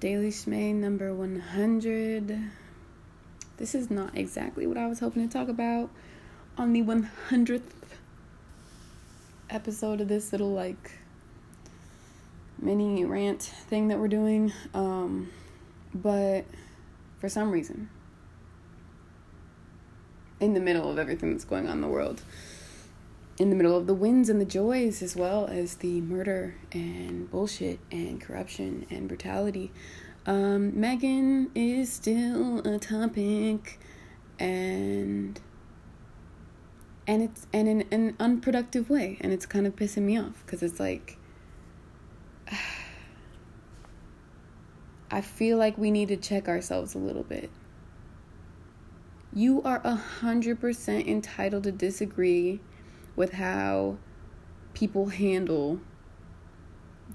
Daily Schmay number 100. This is not exactly what I was hoping to talk about on the 100th episode of this little like mini rant thing that we're doing. Um, but for some reason, in the middle of everything that's going on in the world, in the middle of the wins and the joys, as well as the murder and bullshit and corruption and brutality. Um, Megan is still a topic, and and it's and in an unproductive way, and it's kind of pissing me off because it's like. I feel like we need to check ourselves a little bit. You are a hundred percent entitled to disagree with how people handle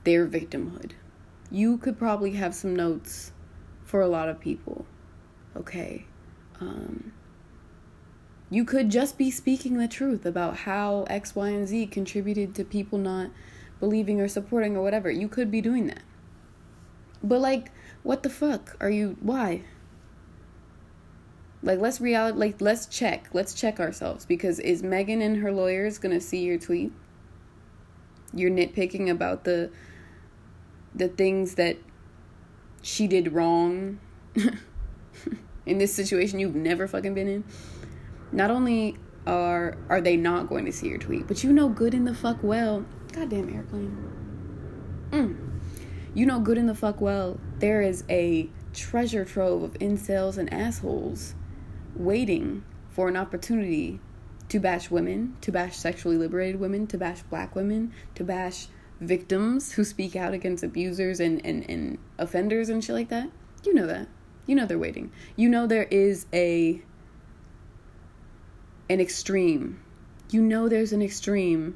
their victimhood. You could probably have some notes for a lot of people. Okay. Um, you could just be speaking the truth about how X, Y, and Z contributed to people not believing or supporting or whatever. You could be doing that. But, like, what the fuck are you. Why? Like let's reality like let's check. Let's check ourselves because is Megan and her lawyers going to see your tweet? You're nitpicking about the the things that she did wrong in this situation you've never fucking been in. Not only are are they not going to see your tweet, but you know good in the fuck well. Goddamn airplane. Mm. You know good in the fuck well there is a treasure trove of incels and assholes waiting for an opportunity to bash women, to bash sexually liberated women, to bash black women, to bash victims who speak out against abusers and, and, and offenders and shit like that. You know that. You know they're waiting. You know there is a an extreme. You know there's an extreme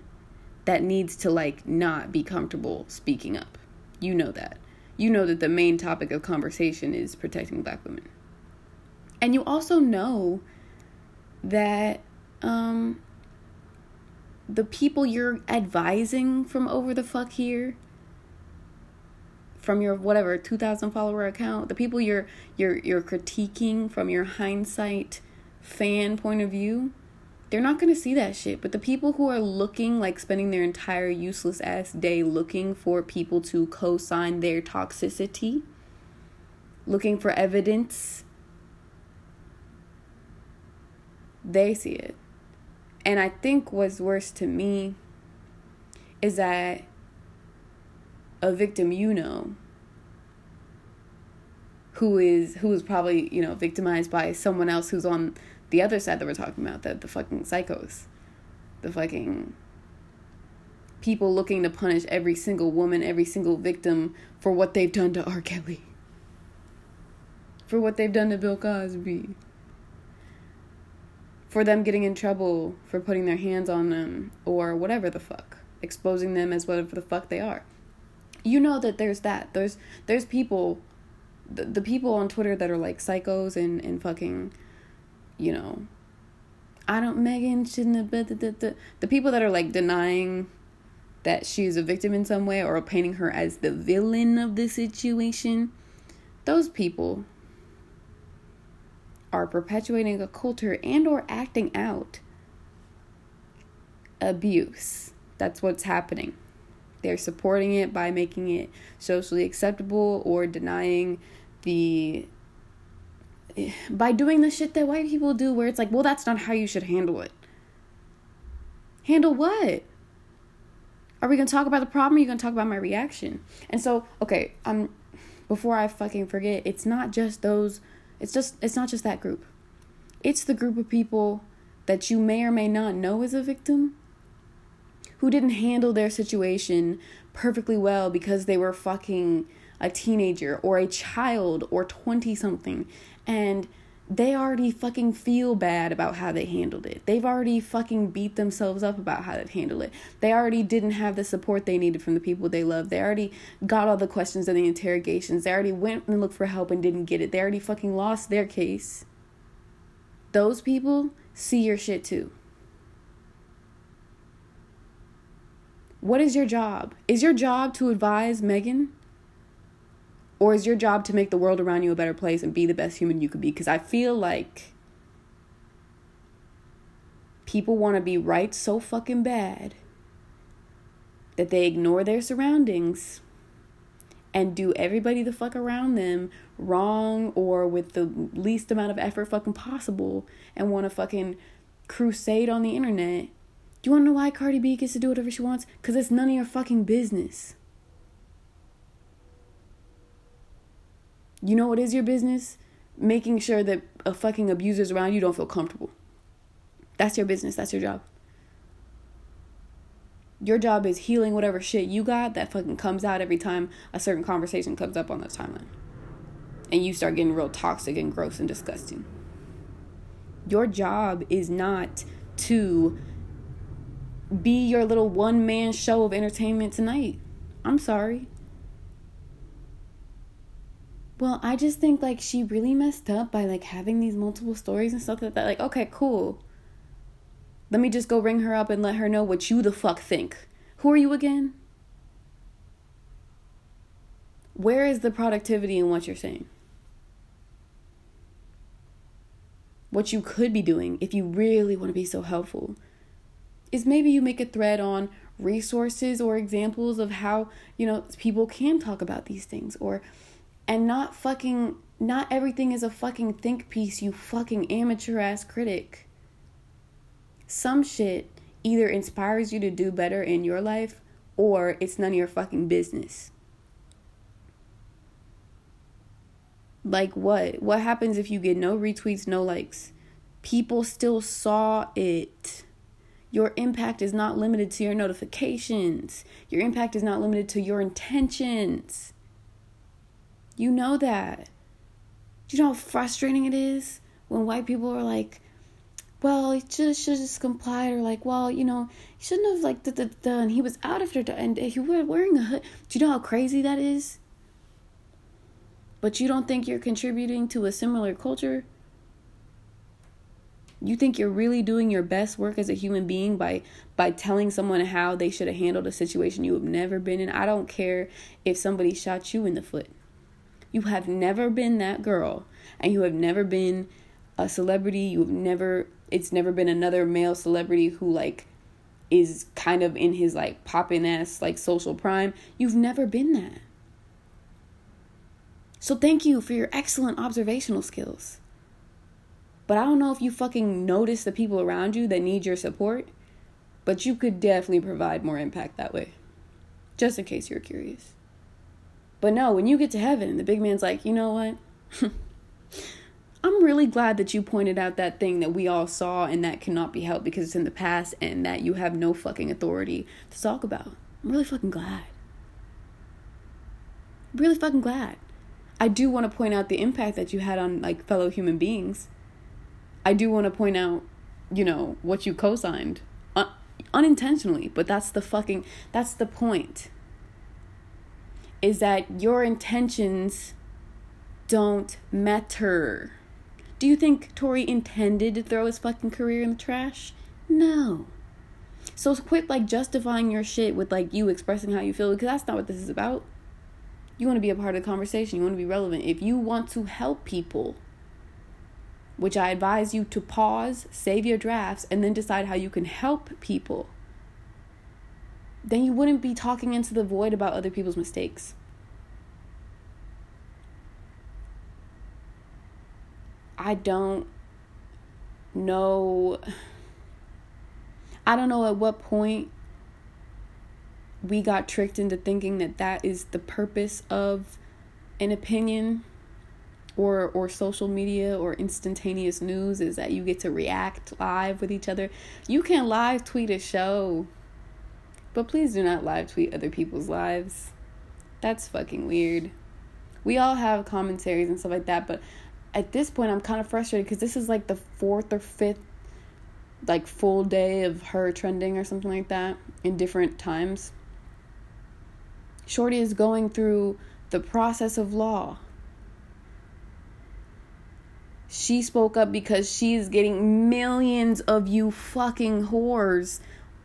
that needs to like not be comfortable speaking up. You know that. You know that the main topic of conversation is protecting black women. And you also know that um, the people you're advising from over the fuck here from your whatever 2000 follower account the people you're you're you're critiquing from your hindsight fan point of view they're not going to see that shit. But the people who are looking like spending their entire useless ass day looking for people to co-sign their toxicity looking for evidence they see it. And I think what's worse to me is that a victim you know who is who is probably, you know, victimized by someone else who's on the other side that we're talking about, the the fucking psychos. The fucking people looking to punish every single woman, every single victim for what they've done to R. Kelly. For what they've done to Bill Cosby for them getting in trouble for putting their hands on them or whatever the fuck, exposing them as whatever the fuck they are. You know that there's that. There's there's people the, the people on Twitter that are like psychos and and fucking you know I don't Megan shouldn't have been the, the, the, the people that are like denying that she's a victim in some way or painting her as the villain of the situation. Those people are perpetuating a culture and or acting out abuse. That's what's happening. They're supporting it by making it socially acceptable or denying the by doing the shit that white people do where it's like, well, that's not how you should handle it. Handle what? Are we gonna talk about the problem? Or are you gonna talk about my reaction? And so, okay, um, before I fucking forget, it's not just those it's just it's not just that group. It's the group of people that you may or may not know as a victim who didn't handle their situation perfectly well because they were fucking a teenager or a child or 20 something and they already fucking feel bad about how they handled it. They've already fucking beat themselves up about how they handled it. They already didn't have the support they needed from the people they love. They already got all the questions and the interrogations. They already went and looked for help and didn't get it. They already fucking lost their case. Those people see your shit too. What is your job? Is your job to advise Megan? Or is your job to make the world around you a better place and be the best human you could be? Because I feel like people want to be right so fucking bad that they ignore their surroundings and do everybody the fuck around them wrong or with the least amount of effort fucking possible and want to fucking crusade on the internet. Do you want to know why Cardi B gets to do whatever she wants? Because it's none of your fucking business. You know what is your business? Making sure that a fucking abusers around you don't feel comfortable. That's your business. That's your job. Your job is healing whatever shit you got that fucking comes out every time a certain conversation comes up on the timeline. And you start getting real toxic and gross and disgusting. Your job is not to be your little one man show of entertainment tonight. I'm sorry. Well, I just think like she really messed up by like having these multiple stories and stuff like that. Like, okay, cool. Let me just go ring her up and let her know what you the fuck think. Who are you again? Where is the productivity in what you're saying? What you could be doing if you really want to be so helpful is maybe you make a thread on resources or examples of how, you know, people can talk about these things or and not fucking not everything is a fucking think piece, you fucking amateur ass critic some shit either inspires you to do better in your life or it's none of your fucking business. Like what? What happens if you get no retweets, no likes? People still saw it. Your impact is not limited to your notifications. Your impact is not limited to your intentions. You know that. Do you know how frustrating it is when white people are like, well, he just should just complied, or like, well, you know, he shouldn't have like done. He was out after and he was wearing a hood. Do you know how crazy that is? But you don't think you're contributing to a similar culture? You think you're really doing your best work as a human being by by telling someone how they should have handled a situation you have never been in? I don't care if somebody shot you in the foot. You have never been that girl, and you have never been a celebrity. You have never it's never been another male celebrity who like is kind of in his like popping ass like social prime. You've never been that. So thank you for your excellent observational skills. But I don't know if you fucking notice the people around you that need your support, but you could definitely provide more impact that way. Just in case you're curious. But no, when you get to heaven, the big man's like, you know what? I'm really glad that you pointed out that thing that we all saw and that cannot be helped because it's in the past and that you have no fucking authority to talk about. I'm really fucking glad. Really fucking glad. I do want to point out the impact that you had on like fellow human beings. I do want to point out, you know, what you co-signed un- unintentionally, but that's the fucking that's the point. Is that your intentions don't matter. Do you think Tory intended to throw his fucking career in the trash? No. So quit like justifying your shit with like you expressing how you feel because that's not what this is about. You want to be a part of the conversation, you want to be relevant. If you want to help people, which I advise you to pause, save your drafts, and then decide how you can help people, then you wouldn't be talking into the void about other people's mistakes. I don't know. I don't know at what point we got tricked into thinking that that is the purpose of an opinion or or social media or instantaneous news is that you get to react live with each other. You can live tweet a show, but please do not live tweet other people's lives. That's fucking weird. We all have commentaries and stuff like that, but at this point I'm kind of frustrated because this is like the fourth or fifth like full day of her trending or something like that in different times. Shorty is going through the process of law. She spoke up because she's getting millions of you fucking whores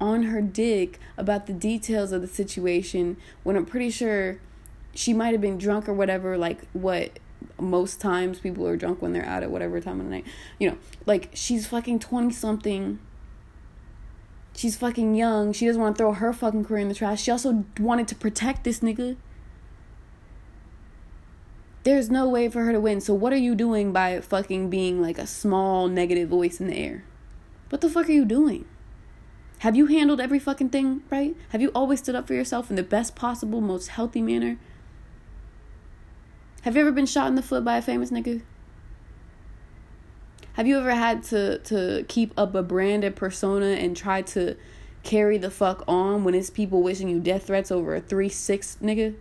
on her dick about the details of the situation when I'm pretty sure she might have been drunk or whatever, like what most times people are drunk when they're out at whatever time of the night. You know, like she's fucking 20 something. She's fucking young. She doesn't want to throw her fucking career in the trash. She also wanted to protect this nigga. There's no way for her to win. So what are you doing by fucking being like a small negative voice in the air? What the fuck are you doing? Have you handled every fucking thing right? Have you always stood up for yourself in the best possible, most healthy manner? Have you ever been shot in the foot by a famous nigga? Have you ever had to to keep up a branded persona and try to carry the fuck on when it's people wishing you death threats over a three six nigga?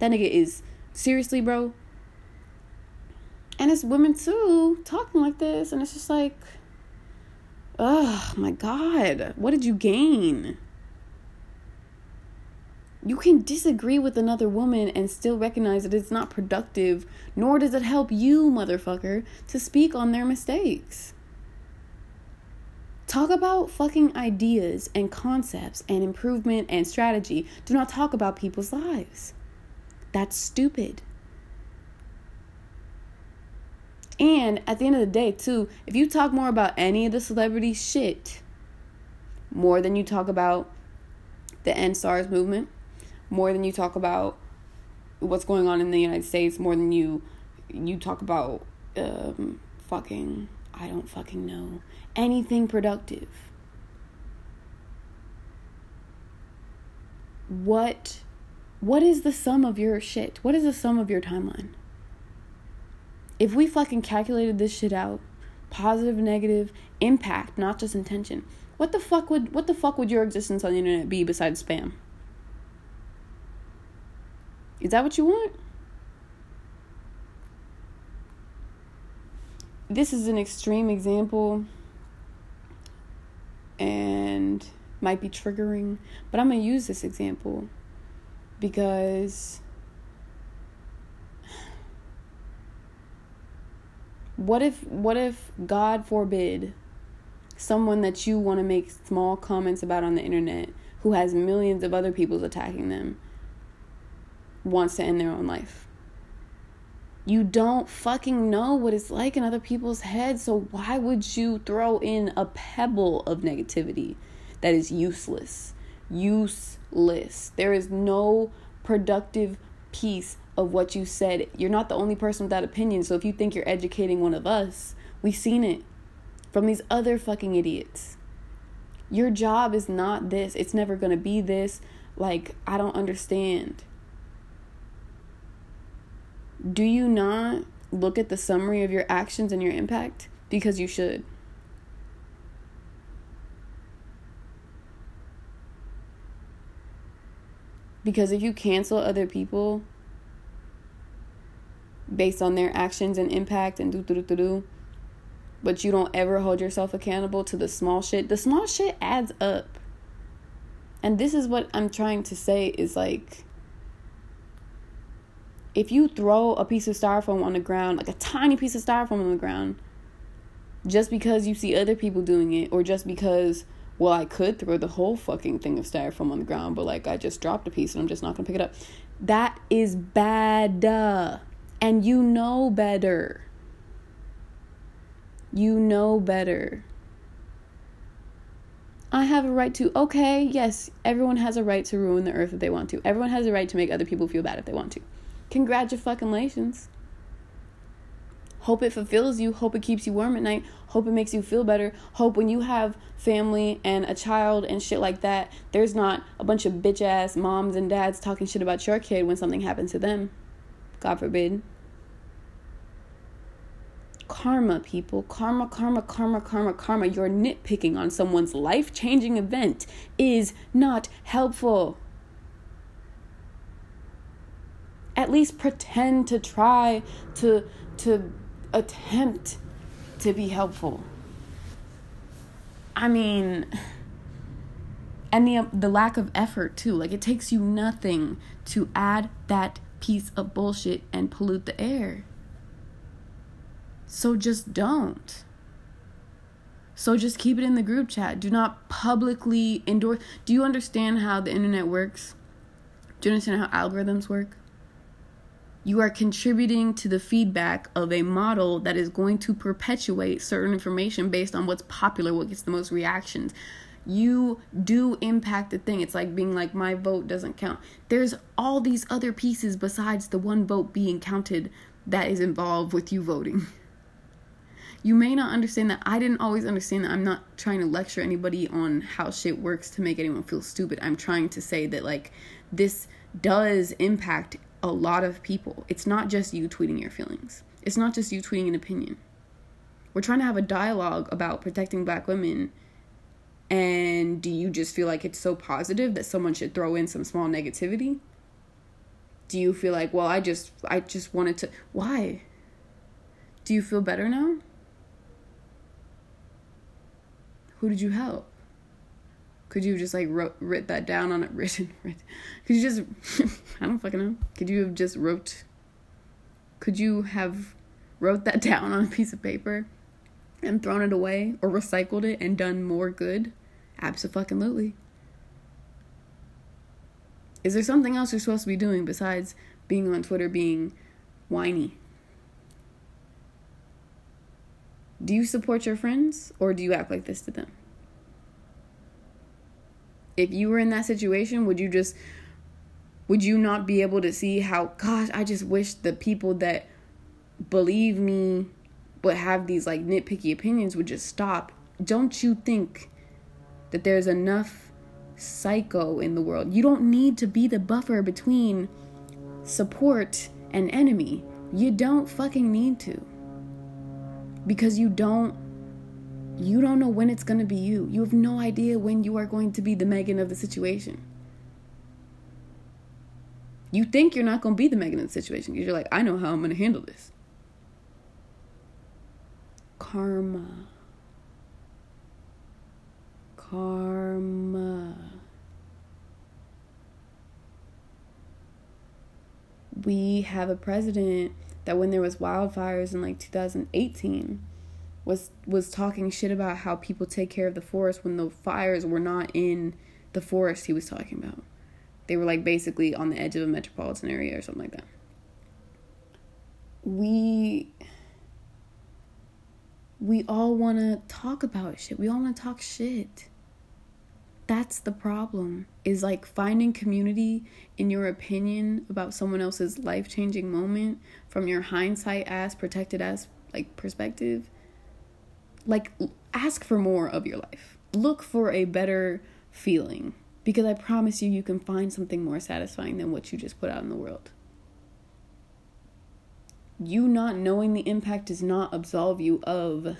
That nigga is seriously, bro. And it's women too talking like this, and it's just like, oh my god, what did you gain? You can disagree with another woman and still recognize that it's not productive, nor does it help you, motherfucker, to speak on their mistakes. Talk about fucking ideas and concepts and improvement and strategy. Do not talk about people's lives. That's stupid. And at the end of the day, too, if you talk more about any of the celebrity shit, more than you talk about the EndSARS movement, more than you talk about what's going on in the United States, more than you you talk about um, fucking I don't fucking know anything productive. What what is the sum of your shit? What is the sum of your timeline? If we fucking calculated this shit out, positive, negative, impact, not just intention, what the fuck would what the fuck would your existence on the internet be besides spam? Is that what you want? This is an extreme example and might be triggering, but I'm going to use this example because what if what if god forbid someone that you want to make small comments about on the internet who has millions of other people attacking them wants to end their own life. You don't fucking know what it's like in other people's heads, so why would you throw in a pebble of negativity that is useless? Useless. There is no productive piece of what you said. You're not the only person with that opinion, so if you think you're educating one of us, we've seen it from these other fucking idiots. Your job is not this. It's never going to be this. Like, I don't understand. Do you not look at the summary of your actions and your impact? Because you should. Because if you cancel other people based on their actions and impact and do do do do, but you don't ever hold yourself accountable to the small shit, the small shit adds up. And this is what I'm trying to say is like if you throw a piece of styrofoam on the ground, like a tiny piece of styrofoam on the ground, just because you see other people doing it, or just because, well, I could throw the whole fucking thing of styrofoam on the ground, but like I just dropped a piece and I'm just not gonna pick it up. That is bad. And you know better. You know better. I have a right to. Okay, yes, everyone has a right to ruin the earth if they want to. Everyone has a right to make other people feel bad if they want to. Congratulations. Hope it fulfills you. Hope it keeps you warm at night. Hope it makes you feel better. Hope when you have family and a child and shit like that, there's not a bunch of bitch ass moms and dads talking shit about your kid when something happens to them. God forbid. Karma, people. Karma, karma, karma, karma, karma. Your nitpicking on someone's life changing event is not helpful. at least pretend to try to to attempt to be helpful. I mean, and the the lack of effort too. Like it takes you nothing to add that piece of bullshit and pollute the air. So just don't. So just keep it in the group chat. Do not publicly endorse. Do you understand how the internet works? Do you understand how algorithms work? You are contributing to the feedback of a model that is going to perpetuate certain information based on what's popular, what gets the most reactions. You do impact the thing. It's like being like, my vote doesn't count. There's all these other pieces besides the one vote being counted that is involved with you voting. You may not understand that. I didn't always understand that. I'm not trying to lecture anybody on how shit works to make anyone feel stupid. I'm trying to say that, like, this does impact a lot of people. It's not just you tweeting your feelings, it's not just you tweeting an opinion. We're trying to have a dialogue about protecting black women. And do you just feel like it's so positive that someone should throw in some small negativity? Do you feel like, well, I just I just wanted to why? Do you feel better now? Who did you help? Could you just like wrote, writ that down on a written? Writ, could you just? I don't fucking know. Could you have just wrote? Could you have wrote that down on a piece of paper and thrown it away or recycled it and done more good? Absolutely. Is there something else you're supposed to be doing besides being on Twitter being whiny? Do you support your friends or do you act like this to them? If you were in that situation, would you just would you not be able to see how gosh, I just wish the people that believe me but have these like nitpicky opinions would just stop. Don't you think that there's enough psycho in the world? You don't need to be the buffer between support and enemy. You don't fucking need to because you don't you don't know when it's going to be you. You have no idea when you are going to be the Megan of the situation. You think you're not going to be the Megan of the situation because you're like, I know how I'm going to handle this. Karma. Karma. We have a president that when there was wildfires in like 2018 was was talking shit about how people take care of the forest when the fires were not in the forest he was talking about. They were like basically on the edge of a metropolitan area or something like that. We we all want to talk about shit. We all want to talk shit. That's the problem is like finding community in your opinion about someone else's life-changing moment from your hindsight ass protected ass like perspective. Like ask for more of your life. Look for a better feeling because i promise you you can find something more satisfying than what you just put out in the world you not knowing the impact does not absolve you of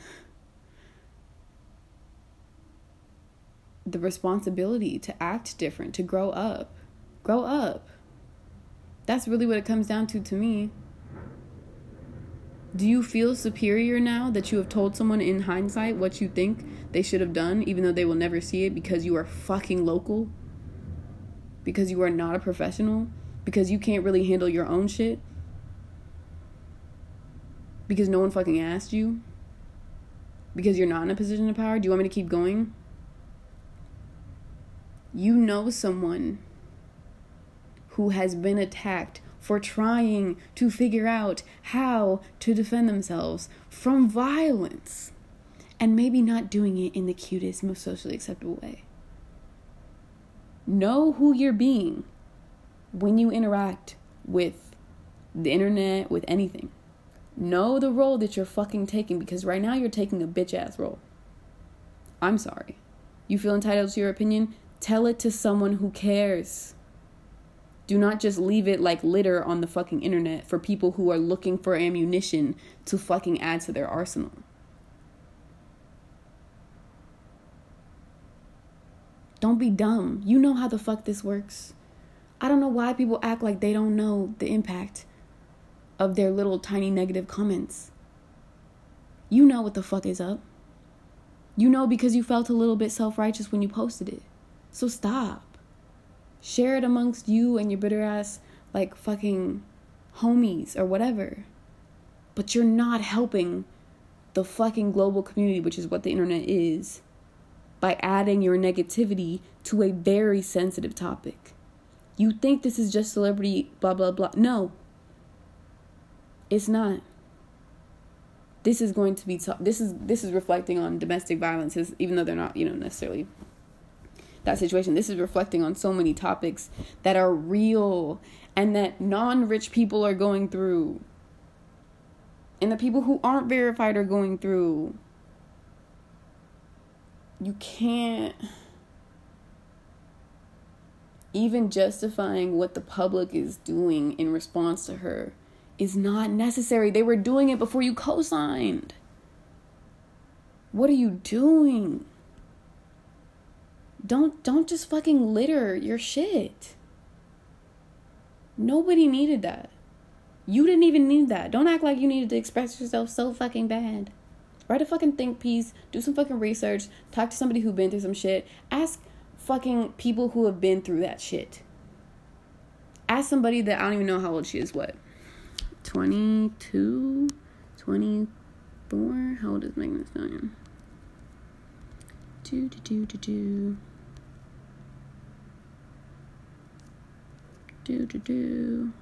the responsibility to act different, to grow up. Grow up. That's really what it comes down to to me. Do you feel superior now that you have told someone in hindsight what you think they should have done, even though they will never see it because you are fucking local? Because you are not a professional? Because you can't really handle your own shit? Because no one fucking asked you? Because you're not in a position of power? Do you want me to keep going? you know someone who has been attacked for trying to figure out how to defend themselves from violence and maybe not doing it in the cutest, most socially acceptable way. Know who you're being when you interact with the internet, with anything. Know the role that you're fucking taking because right now you're taking a bitch ass role. I'm sorry. You feel entitled to your opinion? Tell it to someone who cares. Do not just leave it like litter on the fucking internet for people who are looking for ammunition to fucking add to their arsenal. Don't be dumb. You know how the fuck this works. I don't know why people act like they don't know the impact of their little tiny negative comments. You know what the fuck is up. You know because you felt a little bit self righteous when you posted it. So stop. Share it amongst you and your bitter ass, like fucking homies or whatever. But you're not helping the fucking global community, which is what the internet is, by adding your negativity to a very sensitive topic. You think this is just celebrity, blah, blah, blah. No. It's not. This is going to be t- this is this is reflecting on domestic violences, even though they're not you know necessarily that situation. This is reflecting on so many topics that are real and that non-rich people are going through, and the people who aren't verified are going through. You can't even justifying what the public is doing in response to her is not necessary. They were doing it before you co signed. What are you doing? Don't don't just fucking litter your shit. Nobody needed that. You didn't even need that. Don't act like you needed to express yourself so fucking bad. Write a fucking think piece, do some fucking research, talk to somebody who's been through some shit. Ask fucking people who have been through that shit. Ask somebody that I don't even know how old she is, what? 22? 24? How old is Megan Thee Stallion? Do, do, do, do, do. Do, do, do.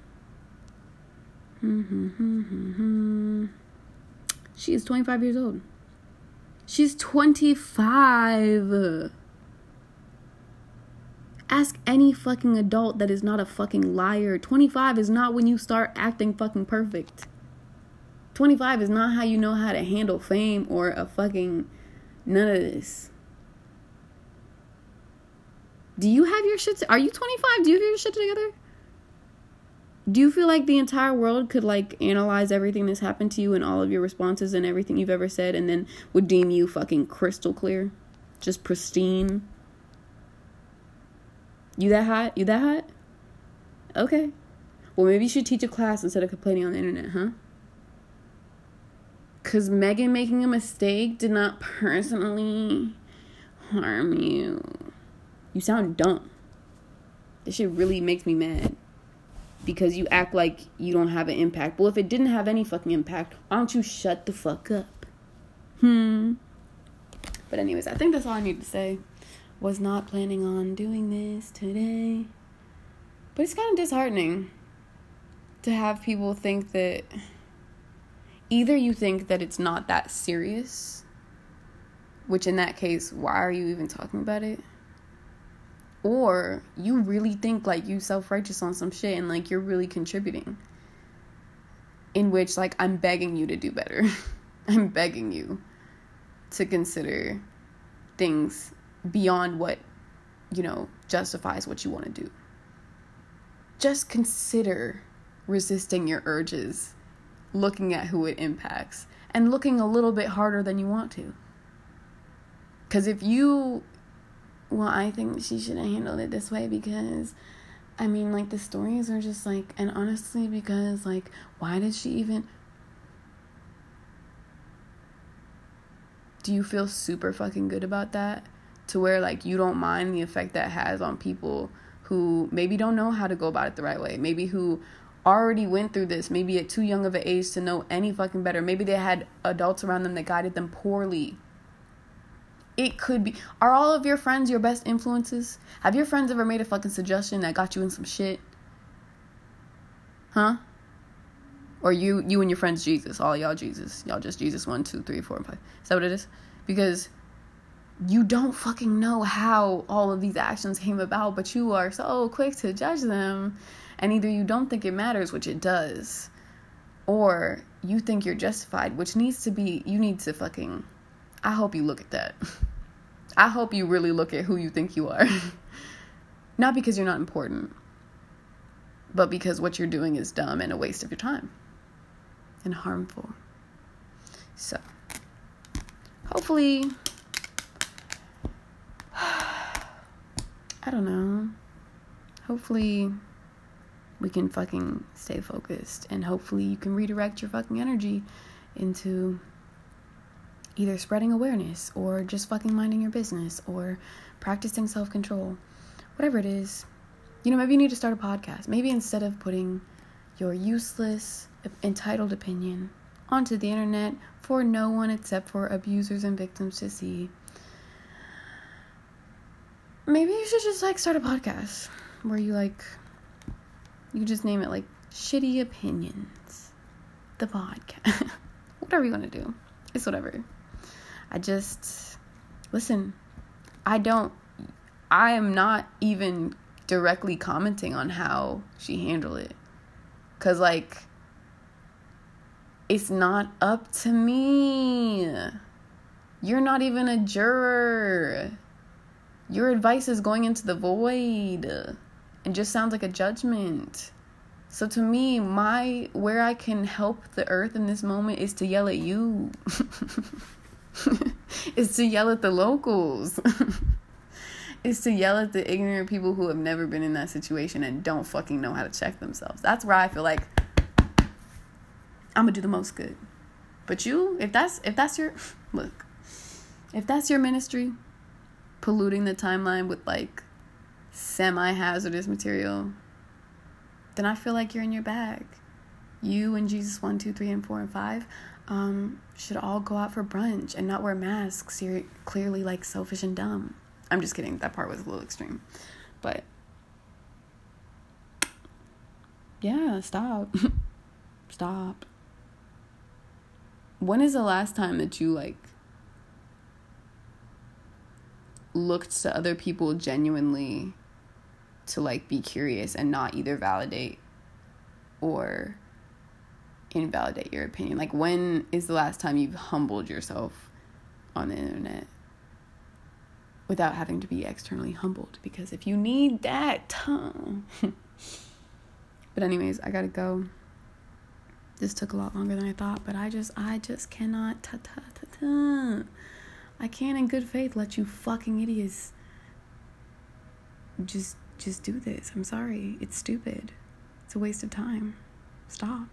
Mm-hmm, She is 25 years old. She's 25. Ask any fucking adult that is not a fucking liar. 25 is not when you start acting fucking perfect. 25 is not how you know how to handle fame or a fucking none of this. Do you have your shit? Are you 25? Do you have your shit together? Do you feel like the entire world could like analyze everything that's happened to you and all of your responses and everything you've ever said and then would deem you fucking crystal clear? Just pristine? You that hot? You that hot? Okay. Well, maybe you should teach a class instead of complaining on the internet, huh? Because Megan making a mistake did not personally harm you. You sound dumb. This shit really makes me mad. Because you act like you don't have an impact. Well, if it didn't have any fucking impact, why don't you shut the fuck up? Hmm. But, anyways, I think that's all I need to say was not planning on doing this today. But it's kind of disheartening to have people think that either you think that it's not that serious, which in that case, why are you even talking about it? Or you really think like you self righteous on some shit and like you're really contributing. In which, like, I'm begging you to do better. I'm begging you to consider things beyond what, you know, justifies what you want to do. Just consider resisting your urges, looking at who it impacts, and looking a little bit harder than you want to. Because if you, well, I think she should have handled it this way because, I mean, like, the stories are just like, and honestly, because, like, why did she even. Do you feel super fucking good about that? To where like you don't mind the effect that has on people who maybe don't know how to go about it the right way maybe who already went through this maybe at too young of an age to know any fucking better. Maybe they had adults around them that guided them poorly. It could be are all of your friends your best influences? Have your friends ever made a fucking suggestion that got you in some shit? Huh? Or you you and your friends jesus all y'all jesus y'all just jesus one two three four five. Is that what it is? Because you don't fucking know how all of these actions came about, but you are so quick to judge them. And either you don't think it matters, which it does, or you think you're justified, which needs to be, you need to fucking, I hope you look at that. I hope you really look at who you think you are. not because you're not important, but because what you're doing is dumb and a waste of your time and harmful. So, hopefully, I don't know. Hopefully, we can fucking stay focused and hopefully you can redirect your fucking energy into either spreading awareness or just fucking minding your business or practicing self control. Whatever it is. You know, maybe you need to start a podcast. Maybe instead of putting your useless, entitled opinion onto the internet for no one except for abusers and victims to see maybe you should just like start a podcast where you like you just name it like shitty opinions the podcast. whatever you want to do. It's whatever. I just listen. I don't I am not even directly commenting on how she handled it. Cuz like it's not up to me. You're not even a juror. Your advice is going into the void and just sounds like a judgment. So to me, my where I can help the earth in this moment is to yell at you. is to yell at the locals. is to yell at the ignorant people who have never been in that situation and don't fucking know how to check themselves. That's where I feel like I'm gonna do the most good. But you, if that's if that's your look, if that's your ministry, polluting the timeline with like semi hazardous material, then I feel like you're in your bag. You and Jesus 1, 2, 3, and 4, and 5 um, should all go out for brunch and not wear masks. You're clearly like selfish and dumb. I'm just kidding. That part was a little extreme. But yeah, stop. stop. When is the last time that you like looked to other people genuinely to like be curious and not either validate or invalidate your opinion. Like when is the last time you've humbled yourself on the internet without having to be externally humbled? Because if you need that, tongue. but anyways, I gotta go. This took a lot longer than I thought, but I just I just cannot ta ta ta ta. I can't in good faith let you fucking idiots just just do this. I'm sorry. It's stupid. It's a waste of time. Stop.